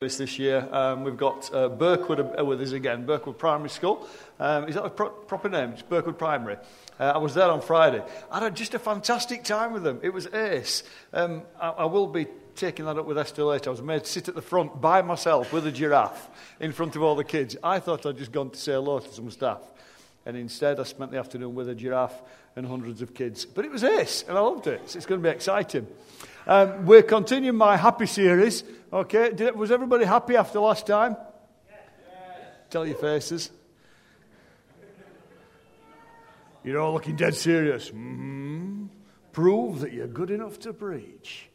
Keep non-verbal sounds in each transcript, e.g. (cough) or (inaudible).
this year. Um, we've got uh, Birkwood with us again, Birkwood Primary School. Um, is that a pro- proper name? It's Birkwood Primary. Uh, I was there on Friday. I had just a fantastic time with them. It was ace. Um, I, I, will be taking that up with Esther later. I was made to sit at the front by myself with a giraffe in front of all the kids. I thought I'd just gone to say hello to some staff. And instead, I spent the afternoon with a giraffe and hundreds of kids. But it was ace, and I loved it. So it's going to be exciting. Um, we're continuing my happy series. Okay, Did, was everybody happy after last time? Yes. Tell your faces. You're all looking dead serious. Mm-hmm. Prove that you're good enough to preach.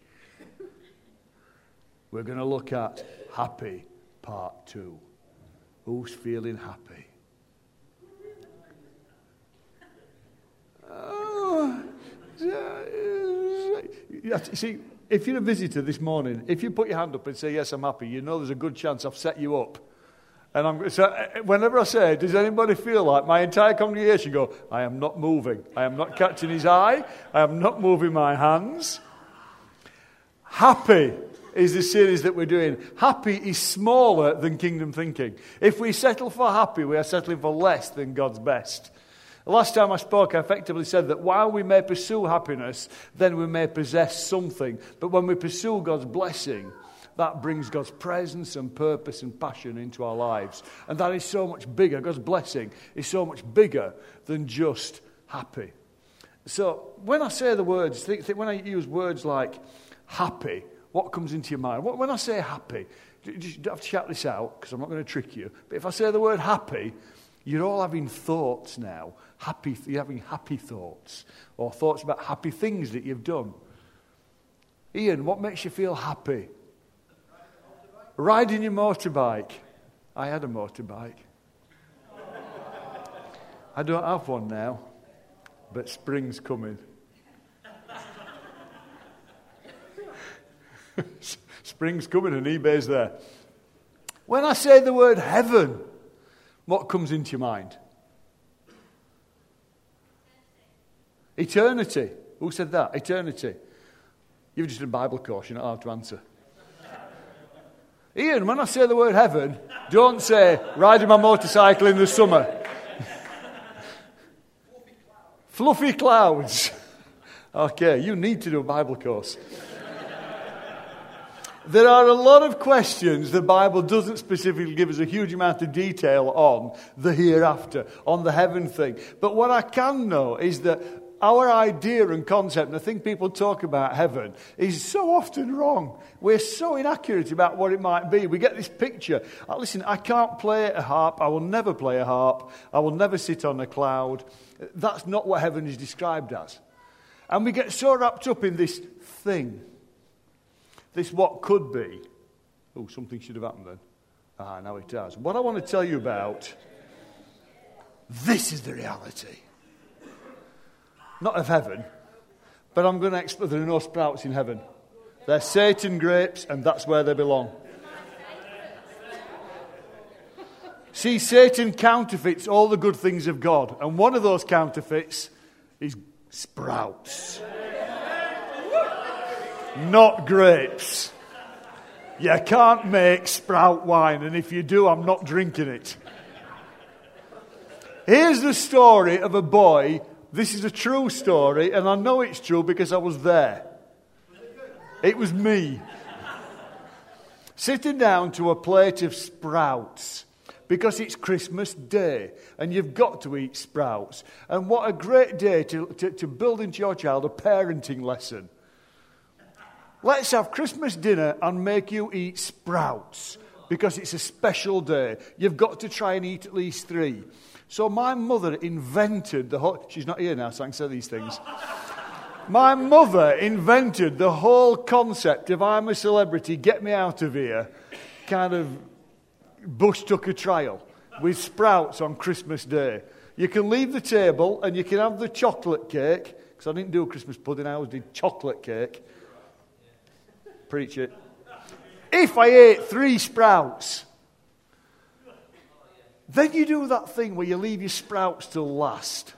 We're going to look at happy part two. Who's feeling happy? Oh, you see, if you're a visitor this morning, if you put your hand up and say, Yes, I'm happy, you know there's a good chance I've set you up. And I'm, so uh, whenever I say, Does anybody feel like my entire congregation go, I am not moving. I am not catching his eye. I am not moving my hands. Happy is the series that we're doing. Happy is smaller than kingdom thinking. If we settle for happy, we are settling for less than God's best. The last time I spoke, I effectively said that while we may pursue happiness, then we may possess something. But when we pursue God's blessing, that brings God's presence and purpose and passion into our lives. And that is so much bigger. God's blessing is so much bigger than just happy. So when I say the words, think, think when I use words like happy, what comes into your mind? When I say happy, you don't have to shout this out because I'm not going to trick you. But if I say the word happy, you're all having thoughts now. Happy, you're having happy thoughts or thoughts about happy things that you've done. Ian, what makes you feel happy? Riding your motorbike. I had a motorbike. I don't have one now, but spring's coming. (laughs) spring's coming and eBay's there. When I say the word heaven, what comes into your mind? Eternity. Who said that? Eternity. You've just done Bible course, you're not allowed to answer. Ian, when I say the word heaven, don't say riding my motorcycle in the summer. Fluffy clouds. (laughs) Okay, you need to do a Bible course. There are a lot of questions the Bible doesn't specifically give us a huge amount of detail on the hereafter, on the heaven thing. But what I can know is that our idea and concept, and I think people talk about heaven, is so often wrong. We're so inaccurate about what it might be. We get this picture. Uh, listen, I can't play a harp. I will never play a harp. I will never sit on a cloud. That's not what heaven is described as. And we get so wrapped up in this thing this what could be. Oh, something should have happened then. Ah, now it does. What I want to tell you about, this is the reality. Not of heaven, but I'm going to explain. There are no sprouts in heaven. They're Satan grapes, and that's where they belong. See, Satan counterfeits all the good things of God, and one of those counterfeits is sprouts not grapes. You can't make sprout wine, and if you do, I'm not drinking it. Here's the story of a boy. This is a true story, and I know it's true because I was there. It was me. Sitting down to a plate of sprouts because it's Christmas Day and you've got to eat sprouts. And what a great day to, to, to build into your child a parenting lesson. Let's have Christmas dinner and make you eat sprouts because it's a special day. You've got to try and eat at least three. So my mother invented the whole. She's not here now, so I can say these things. my mother invented the whole concept of I'm a celebrity, get me out of here, kind of Bush Tucker trial with sprouts on Christmas Day. You can leave the table and you can have the chocolate cake, because I didn't do a Christmas pudding, I always did chocolate cake. Preach it. If I ate three sprouts, then you do that thing where you leave your sprouts till last.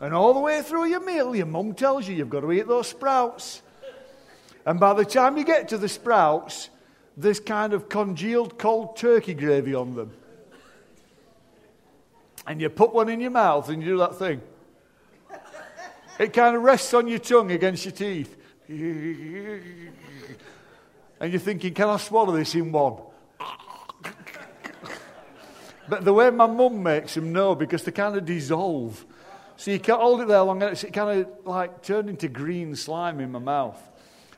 And all the way through your meal, your mum tells you you've got to eat those sprouts. And by the time you get to the sprouts, there's kind of congealed cold turkey gravy on them. And you put one in your mouth and you do that thing. It kind of rests on your tongue against your teeth. (laughs) And you're thinking, can I swallow this in one? But the way my mum makes them, no, because they kind of dissolve. So you can't hold it there long, and it kind of like turned into green slime in my mouth.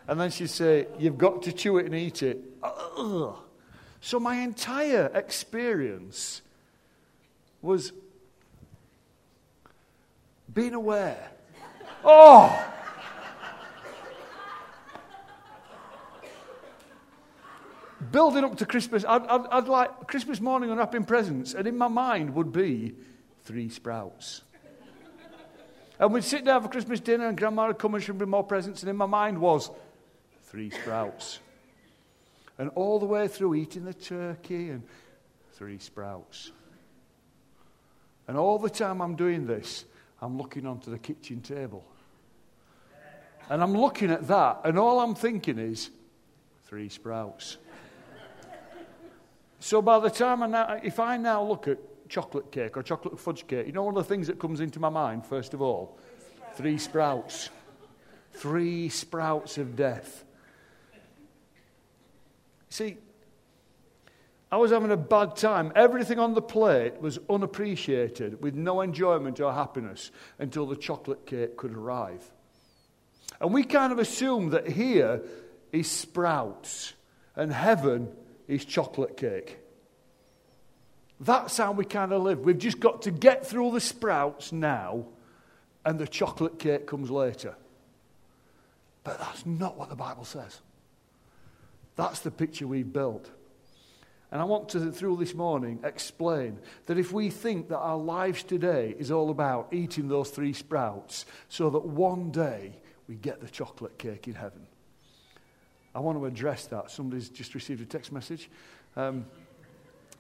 And then she'd say, You've got to chew it and eat it. Ugh. So my entire experience was being aware. Oh! Building up to Christmas, I'd, I'd, I'd, like Christmas morning unwrapping presents, and in my mind would be three sprouts. and we'd sit down for Christmas dinner, and Grandma would come and she'd bring more presents, and in my mind was three sprouts. And all the way through eating the turkey and three sprouts. And all the time I'm doing this, I'm looking onto the kitchen table. And I'm looking at that, and all I'm thinking is three sprouts. So by the time I now, if I now look at chocolate cake or chocolate fudge cake, you know one of the things that comes into my mind, first of all? Three sprouts. Three sprouts of death. See, I was having a bad time. Everything on the plate was unappreciated, with no enjoyment or happiness until the chocolate cake could arrive. And we kind of assume that here is sprouts and heaven is chocolate cake. That's how we kind of live. We've just got to get through the sprouts now, and the chocolate cake comes later. But that's not what the Bible says. That's the picture we've built. And I want to, through this morning, explain that if we think that our lives today is all about eating those three sprouts so that one day we get the chocolate cake in heaven, I want to address that. Somebody's just received a text message. Um,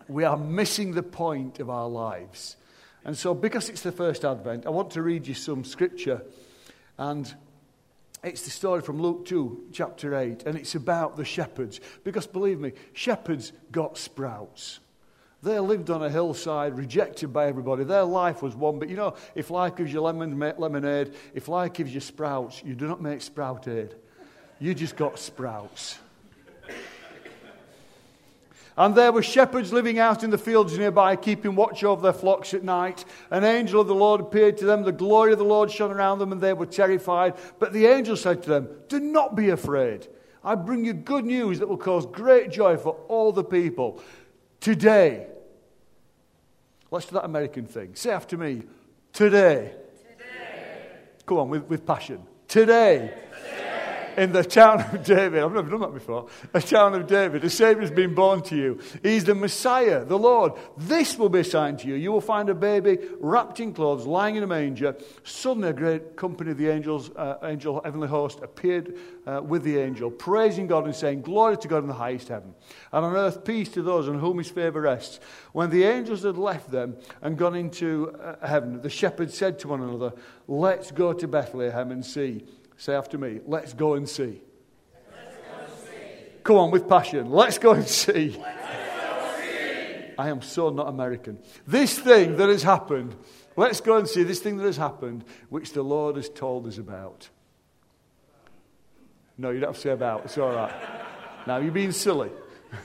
we are missing the point of our lives. And so, because it's the first Advent, I want to read you some scripture. And it's the story from Luke 2, chapter 8. And it's about the shepherds. Because believe me, shepherds got sprouts. They lived on a hillside, rejected by everybody. Their life was one. But you know, if life gives you lemon, lemonade, if life gives you sprouts, you do not make sprouted. You just got sprouts. And there were shepherds living out in the fields nearby, keeping watch over their flocks at night. An angel of the Lord appeared to them. The glory of the Lord shone around them, and they were terrified. But the angel said to them, Do not be afraid. I bring you good news that will cause great joy for all the people. Today, let's do that American thing. Say after me, today. today. Come on, with, with passion. Today in the town of David. I've never done that before. A town of David. A Savior has been born to you. He's the Messiah, the Lord. This will be a sign to you. You will find a baby wrapped in clothes, lying in a manger. Suddenly, a great company of the angels, uh, angel heavenly host, appeared uh, with the angel, praising God and saying, Glory to God in the highest heaven. And on earth, peace to those on whom his favor rests. When the angels had left them and gone into uh, heaven, the shepherds said to one another, Let's go to Bethlehem and see Say after me, let's go and see. Go and see. Come on, with passion. Let's go and see. See. I am so not American. This thing that has happened, let's go and see this thing that has happened, which the Lord has told us about. No, you don't have to say about. It's all right. Now, you're being silly. (laughs)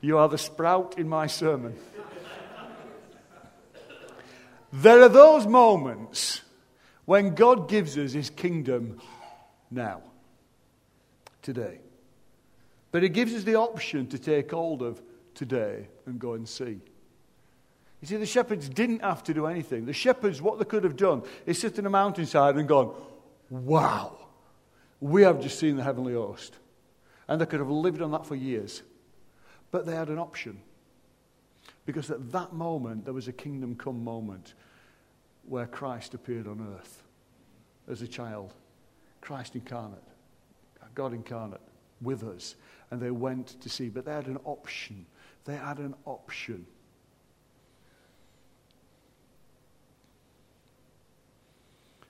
You are the sprout in my sermon. There are those moments when God gives us his kingdom now, today. But he gives us the option to take hold of today and go and see. You see, the shepherds didn't have to do anything. The shepherds, what they could have done is sit on a mountainside and gone, wow, we have just seen the heavenly host. And they could have lived on that for years. But they had an option. Because at that moment, there was a kingdom come moment where Christ appeared on earth as a child. Christ incarnate, God incarnate with us. And they went to see, but they had an option. They had an option. I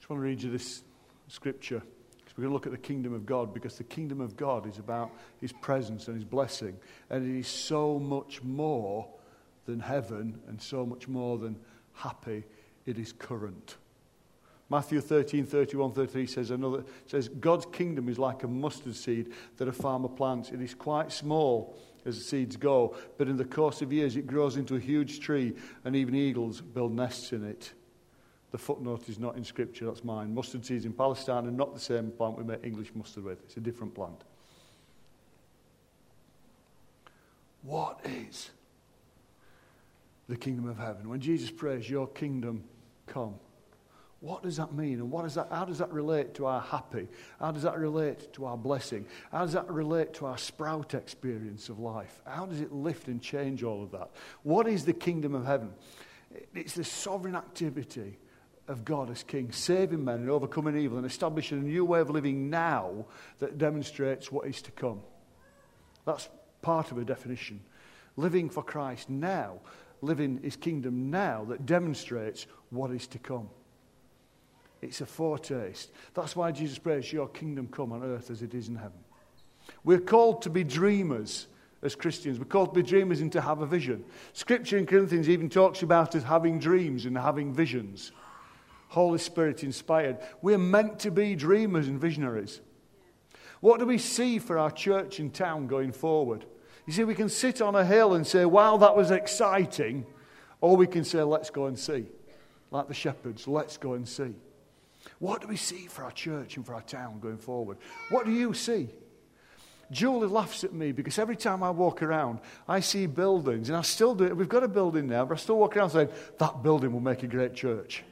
just want to read you this scripture. Because we're going to look at the kingdom of God because the kingdom of God is about his presence and his blessing. And it is so much more than heaven and so much more than happy. It is current. Matthew 13, 31, 33 says another says God's kingdom is like a mustard seed that a farmer plants. It is quite small as the seeds go, but in the course of years it grows into a huge tree, and even eagles build nests in it. The footnote is not in scripture, that's mine. Mustard seeds in Palestine are not the same plant we make English mustard with. It's a different plant. What is the kingdom of heaven? When Jesus prays, Your kingdom come. What does that mean? And what does that, how does that relate to our happy? How does that relate to our blessing? How does that relate to our sprout experience of life? How does it lift and change all of that? What is the kingdom of heaven? It's the sovereign activity of God as King, saving men and overcoming evil and establishing a new way of living now that demonstrates what is to come. That's part of a definition. Living for Christ now, living his kingdom now that demonstrates what is to come. It's a foretaste. That's why Jesus prays, Your kingdom come on earth as it is in heaven. We're called to be dreamers as Christians. We're called to be dreamers and to have a vision. Scripture in Corinthians even talks about us having dreams and having visions. Holy Spirit inspired. We're meant to be dreamers and visionaries. What do we see for our church and town going forward? You see, we can sit on a hill and say, wow, that was exciting. Or we can say, let's go and see. Like the shepherds, let's go and see. What do we see for our church and for our town going forward? What do you see? Julie laughs at me because every time I walk around, I see buildings, and I still do it. We've got a building now, but I still walk around saying, that building will make a great church.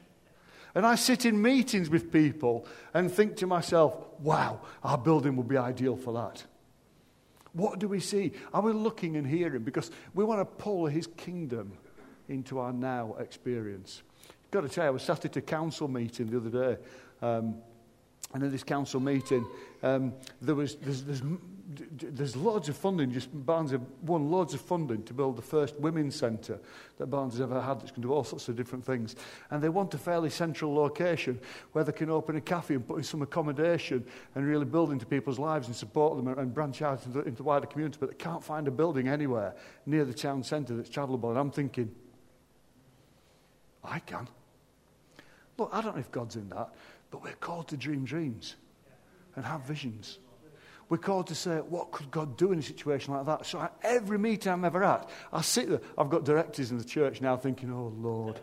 And I sit in meetings with people and think to myself, wow, our building will be ideal for that. What do we see? Are we looking and hearing? Because we want to pull his kingdom into our now experience. Got to tell you, I was sat at a council meeting the other day. Um, and in this council meeting, um, there was, there's, there's, there's loads of funding. Just Barnes have won loads of funding to build the first women's centre that Barnes has ever had that's going to do all sorts of different things. And they want a fairly central location where they can open a cafe and put in some accommodation and really build into people's lives and support them and, branch out into, into the wider community. But they can't find a building anywhere near the town centre that's travelable. And I'm thinking, I can. Look, I don't know if God's in that, but we're called to dream dreams and have visions. We're called to say, what could God do in a situation like that? So I, every meeting I'm ever at, I sit there. I've got directors in the church now thinking, oh, Lord,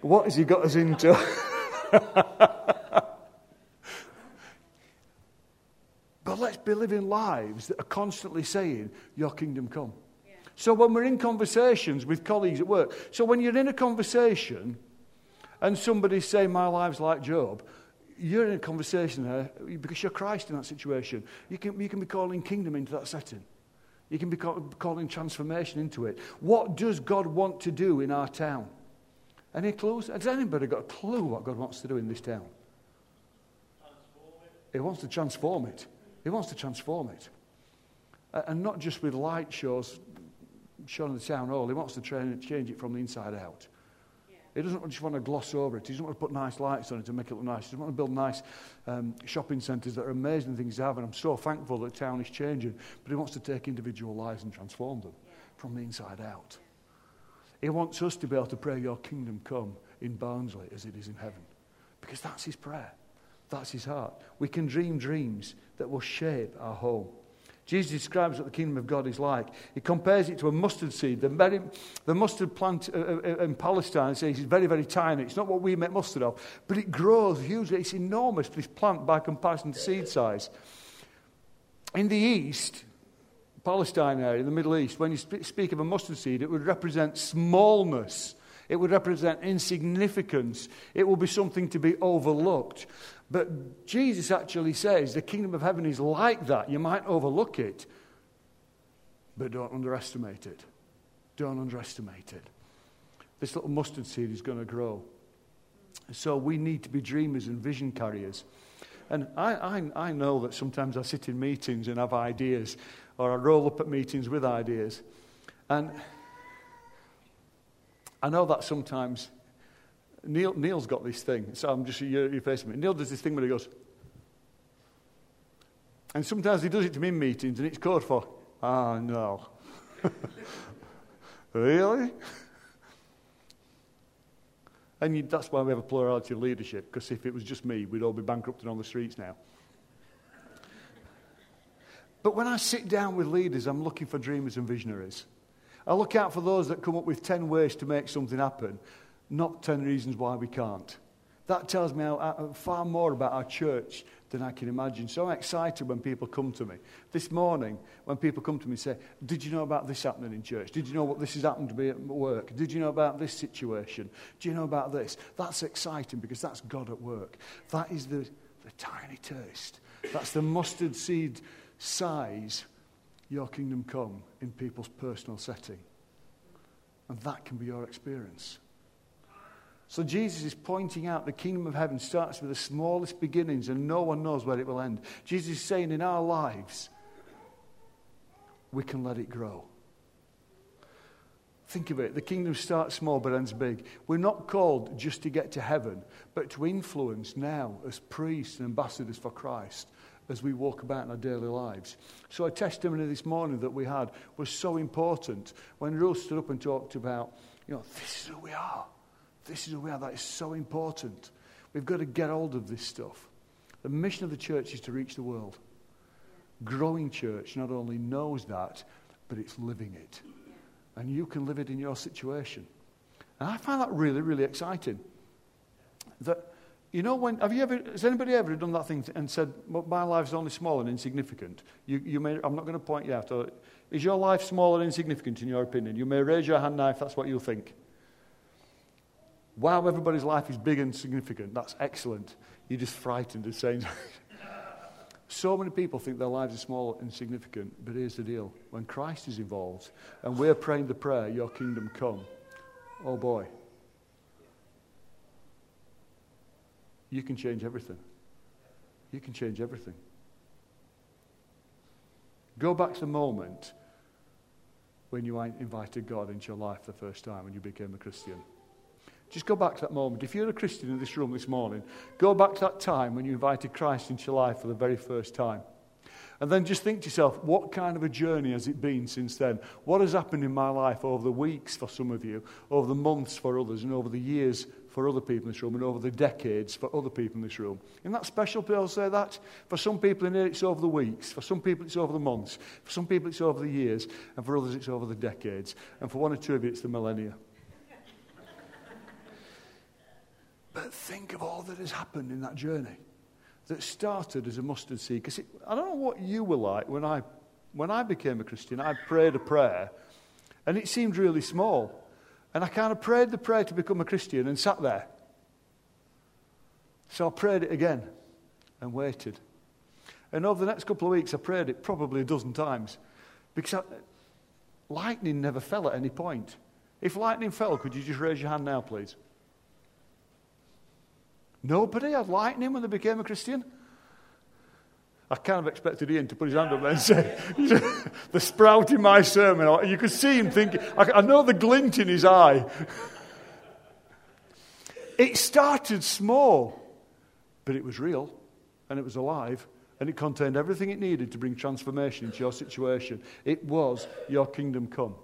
what has he got us into? (laughs) but let's be living lives that are constantly saying, Your kingdom come. Yeah. So when we're in conversations with colleagues at work, so when you're in a conversation and somebody say, My life's like Job, you're in a conversation there because you're Christ in that situation. You can, you can be calling kingdom into that setting. You can be call, calling transformation into it. What does God want to do in our town? Any clues? Has anybody got a clue what God wants to do in this town? He wants to transform it. He wants to transform it. And not just with light shows shown in the town hall. He wants to train, change it from the inside out. He doesn't just want to gloss over it. He doesn't want to put nice lights on it to make it look nice. He doesn't want to build nice um, shopping centres that are amazing things to have. And I'm so thankful that town is changing. But he wants to take individual lives and transform them from the inside out. He wants us to be able to pray, Your kingdom come in Barnsley as it is in heaven. Because that's his prayer. That's his heart. We can dream dreams that will shape our home. Jesus describes what the kingdom of God is like. He compares it to a mustard seed. The, very, the mustard plant uh, uh, in Palestine says it's very, very tiny. It's not what we make mustard of, but it grows hugely. It's enormous, this plant, by comparison to seed size. In the East, Palestine area, in the Middle East, when you speak of a mustard seed, it would represent smallness. It would represent insignificance. It will be something to be overlooked. But Jesus actually says the kingdom of heaven is like that. You might overlook it, but don't underestimate it. Don't underestimate it. This little mustard seed is going to grow. So we need to be dreamers and vision carriers. And I, I, I know that sometimes I sit in meetings and have ideas, or I roll up at meetings with ideas. And I know that sometimes Neil, Neil's got this thing. So I'm just, facing me. Neil does this thing where he goes, And sometimes he does it to me in meetings, and it's code for, ah, no. (laughs) really? And you, that's why we have a plurality of leadership, because if it was just me, we'd all be bankrupted on the streets now. But when I sit down with leaders, I'm looking for dreamers and visionaries. I look out for those that come up with 10 ways to make something happen, not 10 reasons why we can't. That tells me far more about our church than I can imagine. So I'm excited when people come to me. This morning, when people come to me and say, Did you know about this happening in church? Did you know what this has happened to me at work? Did you know about this situation? Do you know about this? That's exciting because that's God at work. That is the, the tiny taste. That's the mustard seed size, your kingdom come in people's personal setting. And that can be your experience. So Jesus is pointing out the kingdom of heaven starts with the smallest beginnings and no one knows where it will end. Jesus is saying in our lives, we can let it grow. Think of it. The kingdom starts small but ends big. We're not called just to get to heaven, but to influence now as priests and ambassadors for Christ as we walk about in our daily lives. So, a testimony this morning that we had was so important when Ruth stood up and talked about, you know, this is who we are. This is who we. That is so important. We've got to get hold of this stuff. The mission of the church is to reach the world. Growing church not only knows that, but it's living it. And you can live it in your situation. And I find that really, really exciting. That, you know, when, have you ever, has anybody ever done that thing and said, my life's only small and insignificant? You, you may, I'm not going to point you out. Is your life small and insignificant in your opinion? You may raise your hand now if that's what you think. Wow, everybody's life is big and significant. That's excellent. You're just frightened of saying (laughs) So many people think their lives are small and insignificant, but here's the deal. When Christ is involved and we're praying the prayer, Your kingdom come, oh boy, you can change everything. You can change everything. Go back to the moment when you invited God into your life the first time when you became a Christian. Just go back to that moment. If you're a Christian in this room this morning, go back to that time when you invited Christ into your life for the very first time. And then just think to yourself, what kind of a journey has it been since then? What has happened in my life over the weeks for some of you, over the months for others, and over the years for other people in this room, and over the decades for other people in this room? Isn't that special people say that? For some people in here, it's over the weeks. For some people, it's over the months. For some people, it's over the years. And for others, it's over the decades. And for one or two of you, it's the millennia. But think of all that has happened in that journey that started as a mustard seed. Because I don't know what you were like when I, when I became a Christian. I prayed a prayer, and it seemed really small. And I kind of prayed the prayer to become a Christian and sat there. So I prayed it again and waited. And over the next couple of weeks, I prayed it probably a dozen times because I, lightning never fell at any point. If lightning fell, could you just raise your hand now, please? Nobody had lightning when they became a Christian. I kind of expected Ian to put his hand up there and say, (laughs) the sprout in my sermon. You could see him thinking, I, I know the glint in his eye. it started small, but it was real and it was alive and it contained everything it needed to bring transformation into your situation. It was your kingdom come.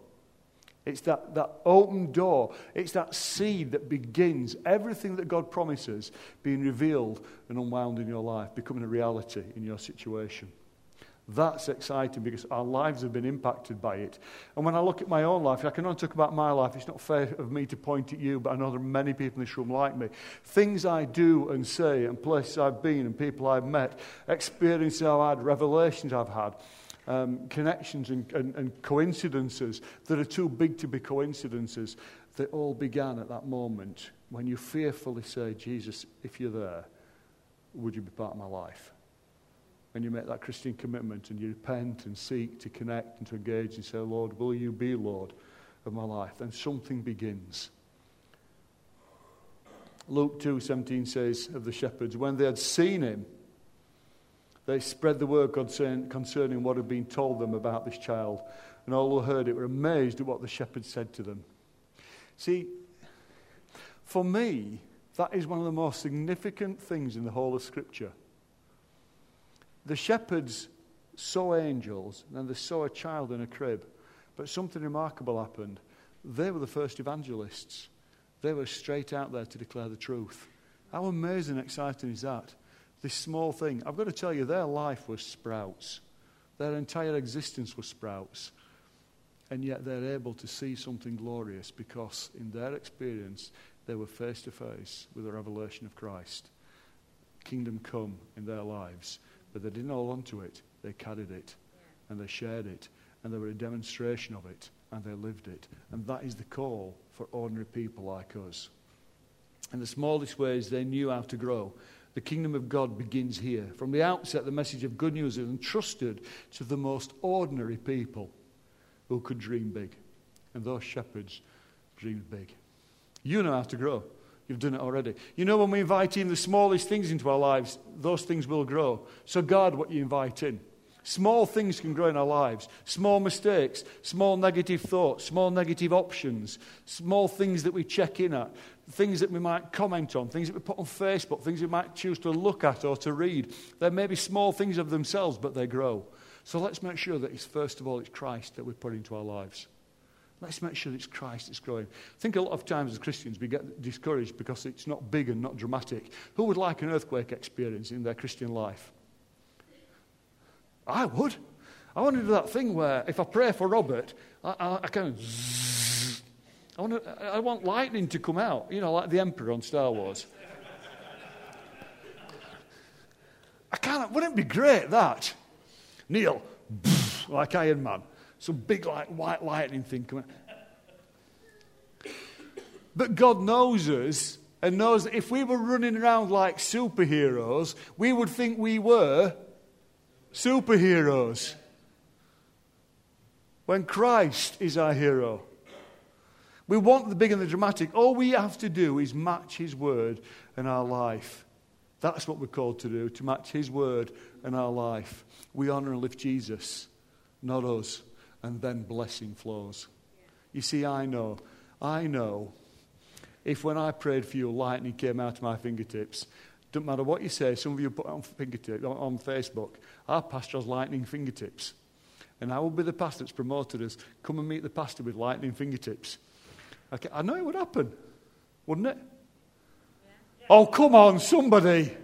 It's that, that open door. It's that seed that begins everything that God promises being revealed and unwound in your life, becoming a reality in your situation. That's exciting because our lives have been impacted by it. And when I look at my own life, I can only talk about my life. It's not fair of me to point at you, but I know there are many people in this room like me. Things I do and say, and places I've been, and people I've met, experiences I've had, revelations I've had um, connections and, and, and coincidences that are too big to be coincidences. They all began at that moment when you fearfully say, Jesus, if you're there, would you be part of my life? And you make that Christian commitment and you repent and seek to connect and to engage and say, Lord, will you be Lord of my life? Then something begins. Luke 2:17 says of the shepherds, when they had seen him, they spread the word concern, concerning what had been told them about this child. And all who heard it were amazed at what the shepherds said to them. See, for me, that is one of the most significant things in the whole of Scripture. The shepherds saw angels, and then they saw a child in a crib. But something remarkable happened. They were the first evangelists. They were straight out there to declare the truth. How amazing and exciting is that? This small thing. I've got to tell you, their life was sprouts. Their entire existence was sprouts. And yet they're able to see something glorious because, in their experience, they were face to face with the revelation of Christ. Kingdom come in their lives. But they didn't hold on to it, they carried it and they shared it and they were a demonstration of it and they lived it. And that is the call for ordinary people like us. In the smallest ways, they knew how to grow. The kingdom of God begins here. From the outset, the message of good news is entrusted to the most ordinary people who could dream big. And those shepherds dreamed big. You know how to grow. You've done it already. You know, when we invite in the smallest things into our lives, those things will grow. So, guard what you invite in. Small things can grow in our lives. Small mistakes, small negative thoughts, small negative options, small things that we check in at, things that we might comment on, things that we put on Facebook, things we might choose to look at or to read. They may be small things of themselves, but they grow. So let's make sure that it's first of all it's Christ that we put into our lives. Let's make sure it's Christ that's growing. I think a lot of times as Christians we get discouraged because it's not big and not dramatic. Who would like an earthquake experience in their Christian life? I would. I want to do that thing where if I pray for Robert, I, I, I of zzz, I want, to, I want lightning to come out, you know, like the Emperor on Star Wars. I can't, wouldn't it be great that? Neil, (sniffs) like Iron Man, some big like white lightning thing coming. But God knows us and knows that if we were running around like superheroes, we would think we were superheroes. When Christ is our hero. We want the big and the dramatic. All we have to do is match His word in our life. That's what we're called to do, to match His word in our life. We honor and lift Jesus, not us. And then blessing flows. You see, I know, I know if when I prayed for you, lightning came out of my fingertips, doesn't matter what you say, some of you put on, fingertips, on Facebook, our pastor has lightning fingertips. And I will be the pastor that's promoted us. Come and meet the pastor with lightning fingertips. Okay, I know it would happen, wouldn't it? Yeah. Oh, come on, somebody.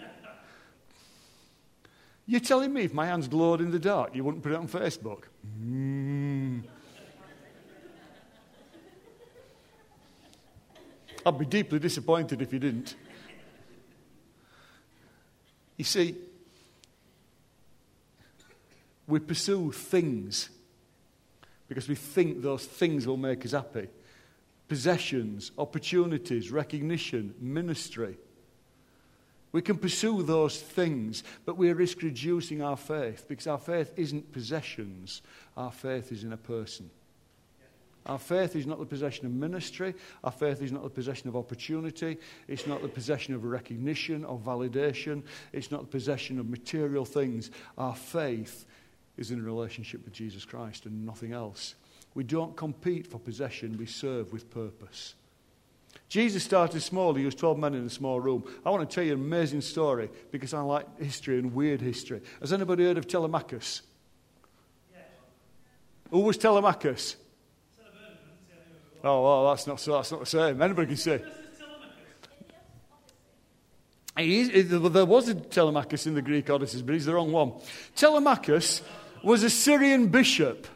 You're telling me if my hands glowed in the dark, you wouldn't put it on Facebook? Mm. I'd be deeply disappointed if you didn't. You see, we pursue things because we think those things will make us happy possessions, opportunities, recognition, ministry. We can pursue those things, but we risk reducing our faith because our faith isn't possessions, our faith is in a person. Our faith is not the possession of ministry. Our faith is not the possession of opportunity. It's not the possession of recognition or validation. It's not the possession of material things. Our faith is in a relationship with Jesus Christ and nothing else. We don't compete for possession, we serve with purpose. Jesus started small. He was 12 men in a small room. I want to tell you an amazing story because I like history and weird history. Has anybody heard of Telemachus? Yes. Who was Telemachus? Oh, well, that's not, so that's not the same. Anybody can say. there was a Telemachus in the Greek Odysseys, but he's the wrong one. Telemachus was a Syrian bishop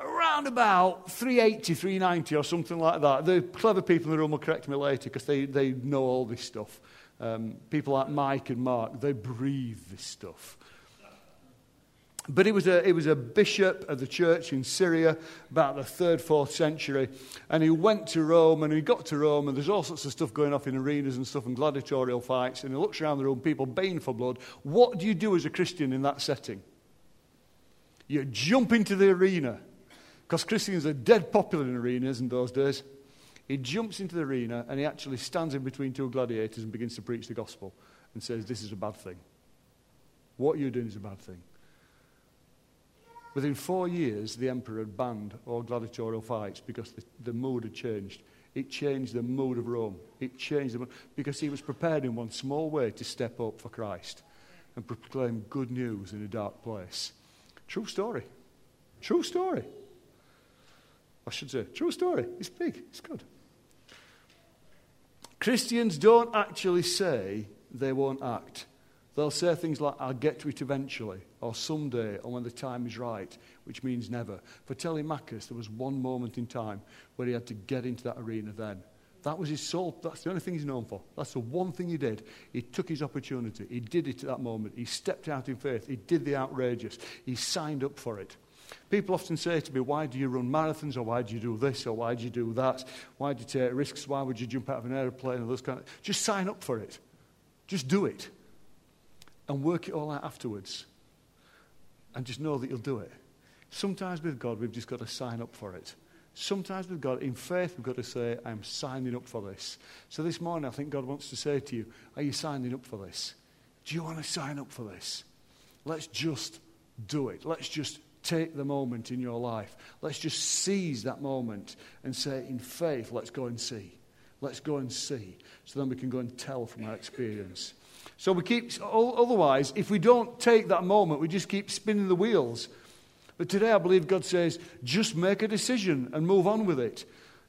around about 380, 390 or something like that. The clever people in the room will correct me later because they, they know all this stuff. Um, people like Mike and Mark, they breathe this stuff. But he was, a, he was a bishop of the church in Syria about the third, fourth century. And he went to Rome and he got to Rome and there's all sorts of stuff going off in arenas and stuff and gladiatorial fights. And he looks around the room, people baying for blood. What do you do as a Christian in that setting? You jump into the arena because Christians are dead popular in arenas in those days. He jumps into the arena and he actually stands in between two gladiators and begins to preach the gospel and says, This is a bad thing. What you're doing is a bad thing. Within four years, the emperor had banned all gladiatorial fights because the, the mood had changed. It changed the mood of Rome. It changed the mood because he was prepared in one small way to step up for Christ and proclaim good news in a dark place. True story. True story. I should say, true story. It's big, it's good. Christians don't actually say they won't act. They'll say things like, I'll get to it eventually, or someday, or when the time is right, which means never. For Telemachus, there was one moment in time where he had to get into that arena then. That was his soul. That's the only thing he's known for. That's the one thing he did. He took his opportunity. He did it at that moment. He stepped out in faith. He did the outrageous. He signed up for it. People often say to me, Why do you run marathons? Or why do you do this? Or why do you do that? Why do you take risks? Why would you jump out of an aeroplane? Or those kind of. Just sign up for it. Just do it. And work it all out afterwards. And just know that you'll do it. Sometimes with God, we've just got to sign up for it. Sometimes with God, in faith, we've got to say, I'm signing up for this. So this morning, I think God wants to say to you, Are you signing up for this? Do you want to sign up for this? Let's just do it. Let's just take the moment in your life. Let's just seize that moment and say, In faith, let's go and see. Let's go and see. So then we can go and tell from our experience. So we keep, otherwise, if we don't take that moment, we just keep spinning the wheels but today I believe God says, just make a decision and move on with it.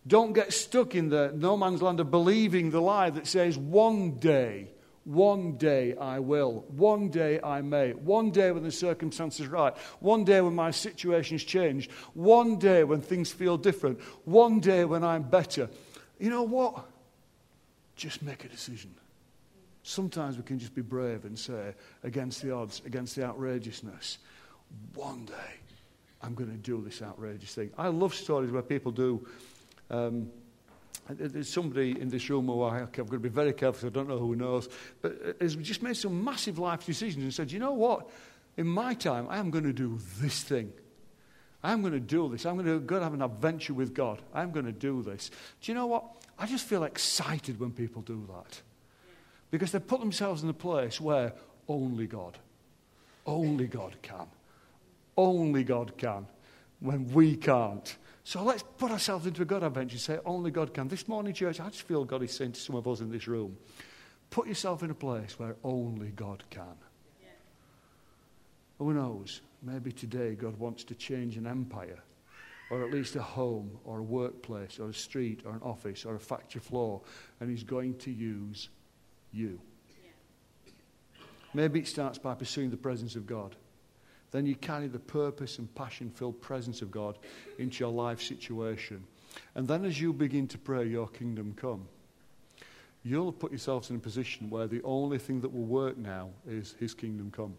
Don't get stuck in the no man's land of believing the lie that says, one day, one day I will, one day I may, one day when the circumstances right, one day when my situation's changed, one day when things feel different, one day when I'm better. You know what? Just make a decision. Sometimes we can just be brave and say, against the odds, against the outrageousness, one day I'm going to do this outrageous thing. I love stories where people do. Um, there's somebody in this room who I, I've got to be very careful, I don't know who knows, but has just made some massive life decisions and said, you know what? In my time, I am going to do this thing. I'm going to do this. I'm going to go and have an adventure with God. I'm going to do this. Do you know what? I just feel excited when people do that. Because they've put themselves in a place where only God, only God can. Only God can when we can't. So let's put ourselves into a God adventure and say, only God can. This morning, church, I just feel God is saying to some of us in this room, put yourself in a place where only God can. Yeah. Who knows? Maybe today God wants to change an empire, or at least a home, or a workplace, or a street, or an office, or a factory floor, and He's going to use you. Maybe it starts by pursuing the presence of God then you carry the purpose and passion filled presence of God into your life situation. And then as you begin to pray, Your kingdom come, you'll put yourselves in a position where the only thing that will work now is His kingdom come.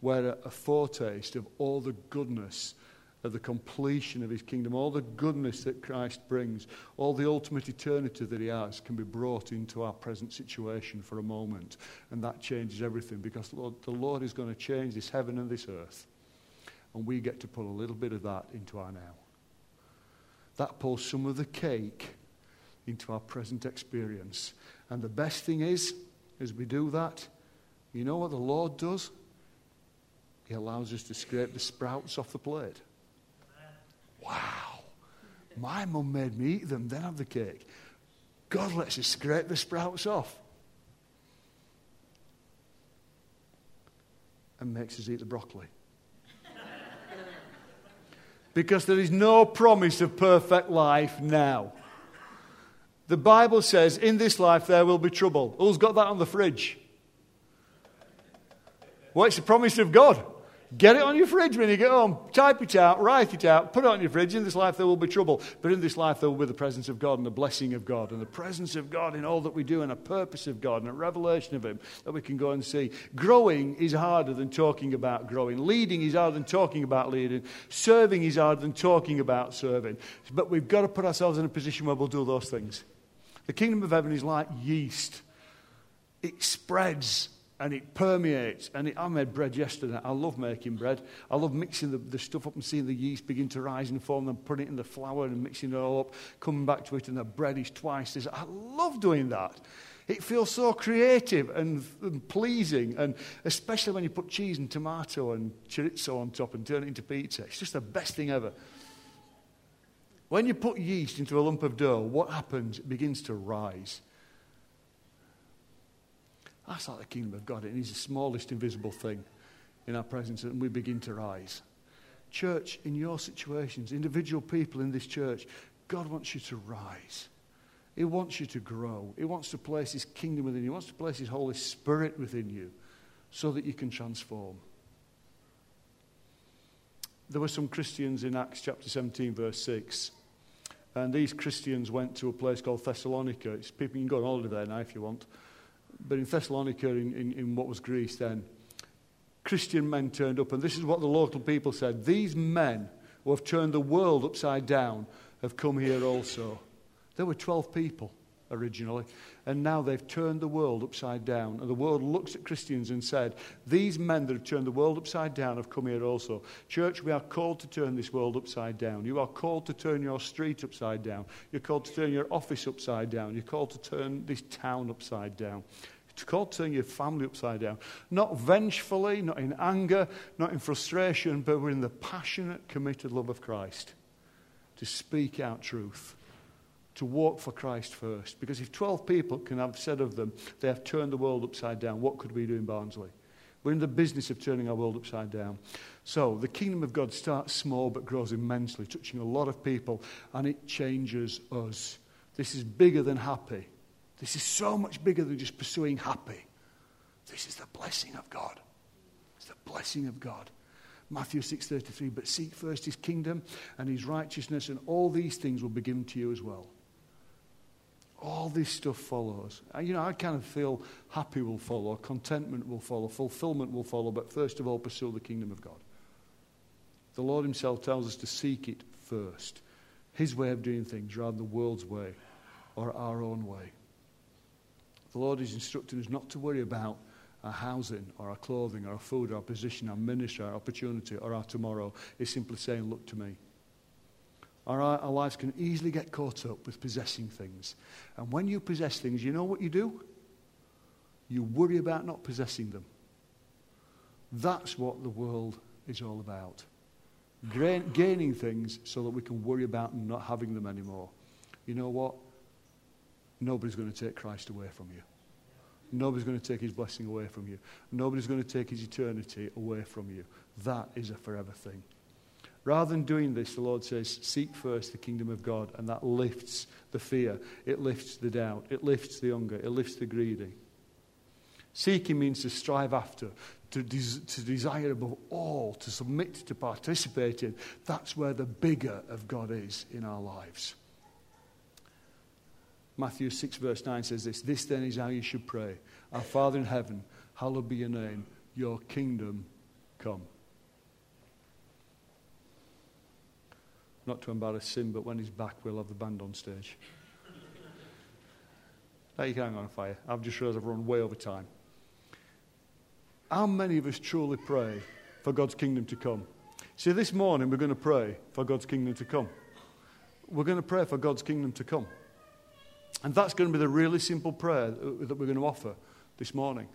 Where a, a foretaste of all the goodness of the completion of his kingdom, all the goodness that Christ brings, all the ultimate eternity that he has can be brought into our present situation for a moment. And that changes everything because the Lord, the Lord is going to change this heaven and this earth. And we get to put a little bit of that into our now. That pulls some of the cake into our present experience. And the best thing is, as we do that, you know what the Lord does? He allows us to scrape the sprouts off the plate. My mum made me eat them, then have the cake. God lets us scrape the sprouts off and makes us eat the broccoli. (laughs) because there is no promise of perfect life now. The Bible says, in this life there will be trouble. Who's got that on the fridge? Well, it's the promise of God. Get it on your fridge when you get home. Type it out, write it out, put it on your fridge. In this life there will be trouble, but in this life there will be the presence of God and the blessing of God and the presence of God in all that we do and a purpose of God and a revelation of Him that we can go and see. Growing is harder than talking about growing. Leading is harder than talking about leading. Serving is harder than talking about serving. But we've got to put ourselves in a position where we'll do those things. The kingdom of heaven is like yeast, it spreads and it permeates. And it, I made bread yesterday. I love making bread. I love mixing the, the, stuff up and seeing the yeast begin to rise and form, and putting it in the flour and mixing it all up, coming back to it, and the bread is twice. I love doing that. It feels so creative and, and, pleasing, and especially when you put cheese and tomato and chorizo on top and turn it into pizza. It's just the best thing ever. When you put yeast into a lump of dough, what happens? It begins to rise. That's like the kingdom of God. It is the smallest invisible thing. in our presence and we begin to rise. Church, in your situations, individual people in this church, God wants you to rise. He wants you to grow. He wants to place His kingdom within you. He wants to place His Holy Spirit within you so that you can transform. There were some Christians in Acts chapter 17, verse 6. And these Christians went to a place called Thessalonica. It's people, you can go on holiday there now if you want. But in Thessalonica, in, in, in what was Greece then, Christian men turned up. And this is what the local people said These men who have turned the world upside down have come here also. There were 12 people originally, and now they've turned the world upside down. And the world looks at Christians and said, These men that have turned the world upside down have come here also. Church, we are called to turn this world upside down. You are called to turn your street upside down. You're called to turn your office upside down. You're called to turn this town upside down. It's called to turn your family upside down. Not vengefully, not in anger, not in frustration, but we're in the passionate, committed love of Christ to speak out truth to walk for Christ first. Because if 12 people can have said of them, they have turned the world upside down, what could we do in Barnsley? We're in the business of turning our world upside down. So the kingdom of God starts small but grows immensely, touching a lot of people, and it changes us. This is bigger than happy. This is so much bigger than just pursuing happy. This is the blessing of God. It's the blessing of God. Matthew 6:33 but seek first his kingdom and his righteousness and all these things will be given to you as well all this stuff follows. Uh, you know, I kind of feel happy will follow, contentment will follow, fulfillment will follow, but first of all, pursue the kingdom of God. The Lord Himself tells us to seek it first. His way of doing things rather than the world's way or our own way. The Lord is instructing us not to worry about our housing or our clothing or our food or our position, our ministry, our opportunity or our tomorrow. He's simply saying, Look to me. Our, our lives can easily get caught up with possessing things. And when you possess things, you know what you do? You worry about not possessing them. That's what the world is all about. gaining things so that we can worry about not having them anymore. You know what? Nobody's going to take Christ away from you. Nobody's going to take his blessing away from you. Nobody's going to take his eternity away from you. That is a forever thing. Rather than doing this, the Lord says, Seek first the kingdom of God, and that lifts the fear, it lifts the doubt, it lifts the hunger, it lifts the greedy. Seeking means to strive after, to, des- to desire above all, to submit, to participate in. That's where the bigger of God is in our lives. Matthew 6, verse 9 says this This then is how you should pray Our Father in heaven, hallowed be your name, your kingdom come. Not to embarrass him, but when he's back, we'll have the band on stage. Now you can hang on fire. I've just realised I've run way over time. How many of us truly pray for God's kingdom to come? See, this morning we're going to pray for God's kingdom to come. We're going to pray for God's kingdom to come. And that's going to be the really simple prayer that we're going to offer this morning.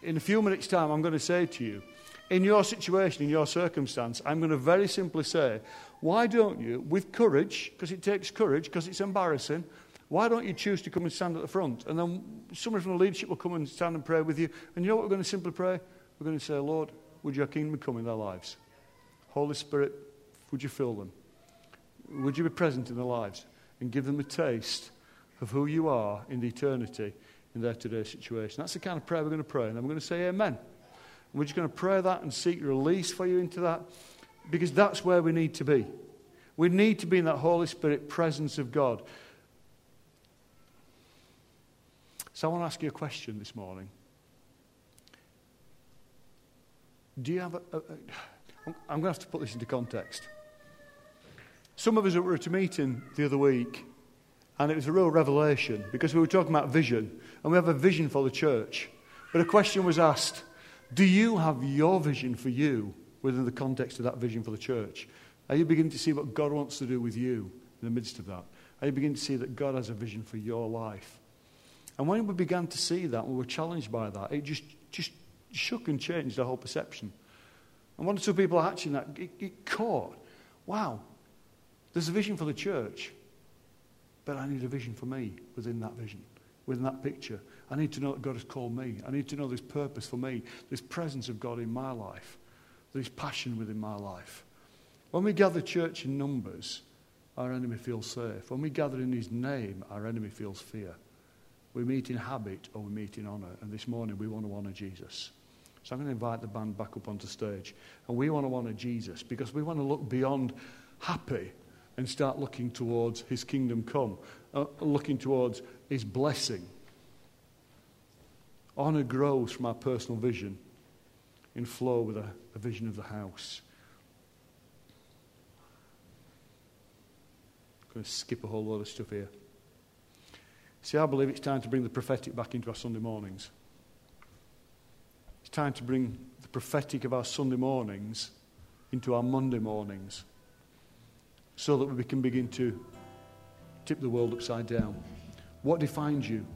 In a few minutes' time, I'm going to say to you, in your situation, in your circumstance, I'm going to very simply say, why don't you, with courage, because it takes courage, because it's embarrassing, why don't you choose to come and stand at the front? And then somebody from the leadership will come and stand and pray with you. And you know what we're going to simply pray? We're going to say, Lord, would your kingdom come in their lives? Holy Spirit, would you fill them? Would you be present in their lives and give them a taste of who you are in the eternity in their today situation? That's the kind of prayer we're going to pray. And then we're going to say, Amen. We're just going to pray that and seek release for you into that because that's where we need to be. We need to be in that Holy Spirit presence of God. So I want to ask you a question this morning. Do you have a, a, a I'm going to have to put this into context. Some of us were at a meeting the other week, and it was a real revelation because we were talking about vision, and we have a vision for the church. But a question was asked do you have your vision for you within the context of that vision for the church? Are you beginning to see what God wants to do with you in the midst of that? Are you beginning to see that God has a vision for your life? And when we began to see that, we were challenged by that, it just, just shook and changed our whole perception. And one or two people actually that, it, it caught, wow, there's a vision for the church, but I need a vision for me within that vision. Within that picture. I need to know that God has called me. I need to know there's purpose for me. There's presence of God in my life. There's passion within my life. When we gather church in numbers, our enemy feels safe. When we gather in his name, our enemy feels fear. We meet in habit or we meet in honour. And this morning we want to honour Jesus. So I'm going to invite the band back up onto stage. And we want to honour Jesus because we want to look beyond happy and start looking towards his kingdom come, uh, looking towards his blessing. Honour grows from our personal vision in flow with a, a vision of the house. I'm going to skip a whole lot of stuff here. See, I believe it's time to bring the prophetic back into our Sunday mornings. It's time to bring the prophetic of our Sunday mornings into our Monday mornings so that we can begin to tip the world upside down. What defines you?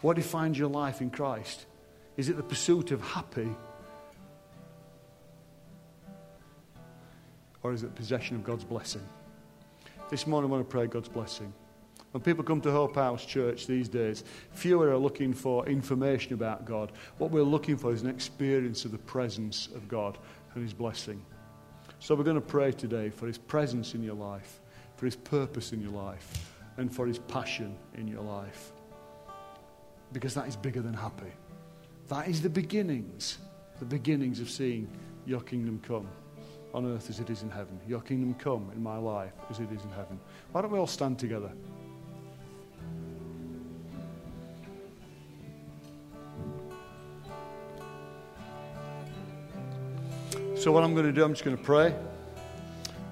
What defines your life in Christ? Is it the pursuit of happy? Or is it possession of God's blessing? This morning I want to pray God's blessing. When people come to Hope House Church these days, fewer are looking for information about God. What we're looking for is an experience of the presence of God and His blessing. So we're going to pray today for His presence in your life, for His purpose in your life, and for His passion in your life. Because that is bigger than happy. That is the beginnings, the beginnings of seeing your kingdom come on earth as it is in heaven. Your kingdom come in my life as it is in heaven. Why don't we all stand together? So, what I'm going to do, I'm just going to pray.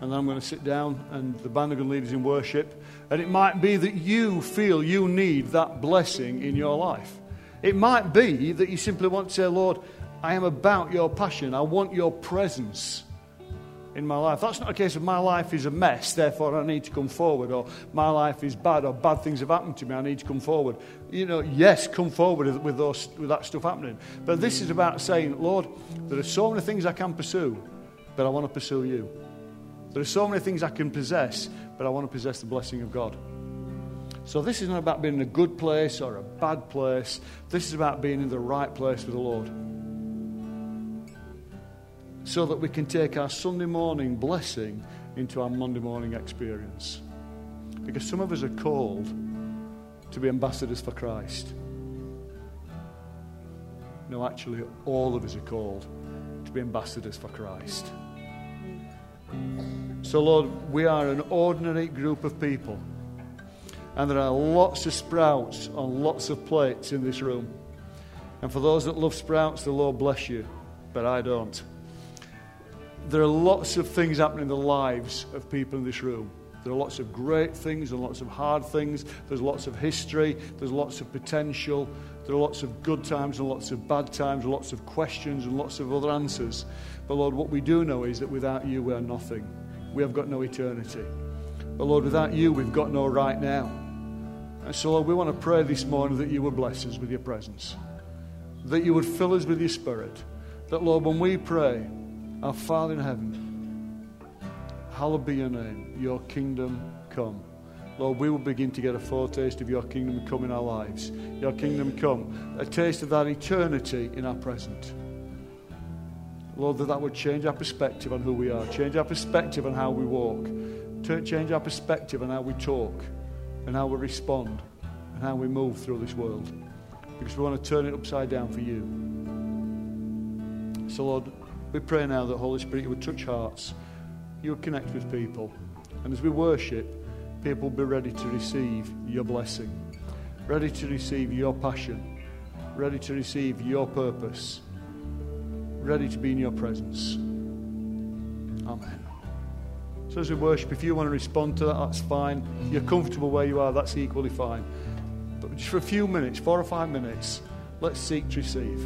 And then I'm going to sit down, and the band are going to lead us in worship. And it might be that you feel you need that blessing in your life. It might be that you simply want to say, Lord, I am about your passion. I want your presence in my life. That's not a case of my life is a mess, therefore I need to come forward, or my life is bad, or bad things have happened to me, I need to come forward. You know, yes, come forward with, those, with that stuff happening. But this is about saying, Lord, there are so many things I can pursue, but I want to pursue you. There are so many things I can possess, but I want to possess the blessing of God. So this is not about being in a good place or a bad place. This is about being in the right place with the Lord so that we can take our Sunday morning blessing into our Monday morning experience. Because some of us are called to be ambassadors for Christ. No, actually, all of us are called to be ambassadors for Christ. So, Lord, we are an ordinary group of people. And there are lots of sprouts on lots of plates in this room. And for those that love sprouts, the Lord bless you. But I don't there are lots of things happening in the lives of people in this room. There are lots of great things and lots of hard things. There's lots of history. There's lots of potential. There are lots of good times and lots of bad times, lots of questions and lots of other answers. But Lord, what we do know is that without you, we are nothing. We have got no eternity. But Lord, without you, we've got no right now. And so, Lord, we want to pray this morning that you would bless us with your presence, that you would fill us with your spirit. That, Lord, when we pray, our Father in heaven, hallowed be your name, your kingdom come. Lord, we will begin to get a foretaste of your kingdom come in our lives. Your kingdom come, a taste of that eternity in our present. Lord, that that would change our perspective on who we are, change our perspective on how we walk, change our perspective on how we talk, and how we respond, and how we move through this world. Because we want to turn it upside down for you. So, Lord, we pray now that Holy Spirit, you would touch hearts, you would connect with people. And as we worship, people be ready to receive your blessing, ready to receive your passion, ready to receive your purpose, ready to be in your presence. Amen. So as we worship, if you want to respond to that, that's fine. If you're comfortable where you are, that's equally fine. But just for a few minutes, four or five minutes, let's seek to receive.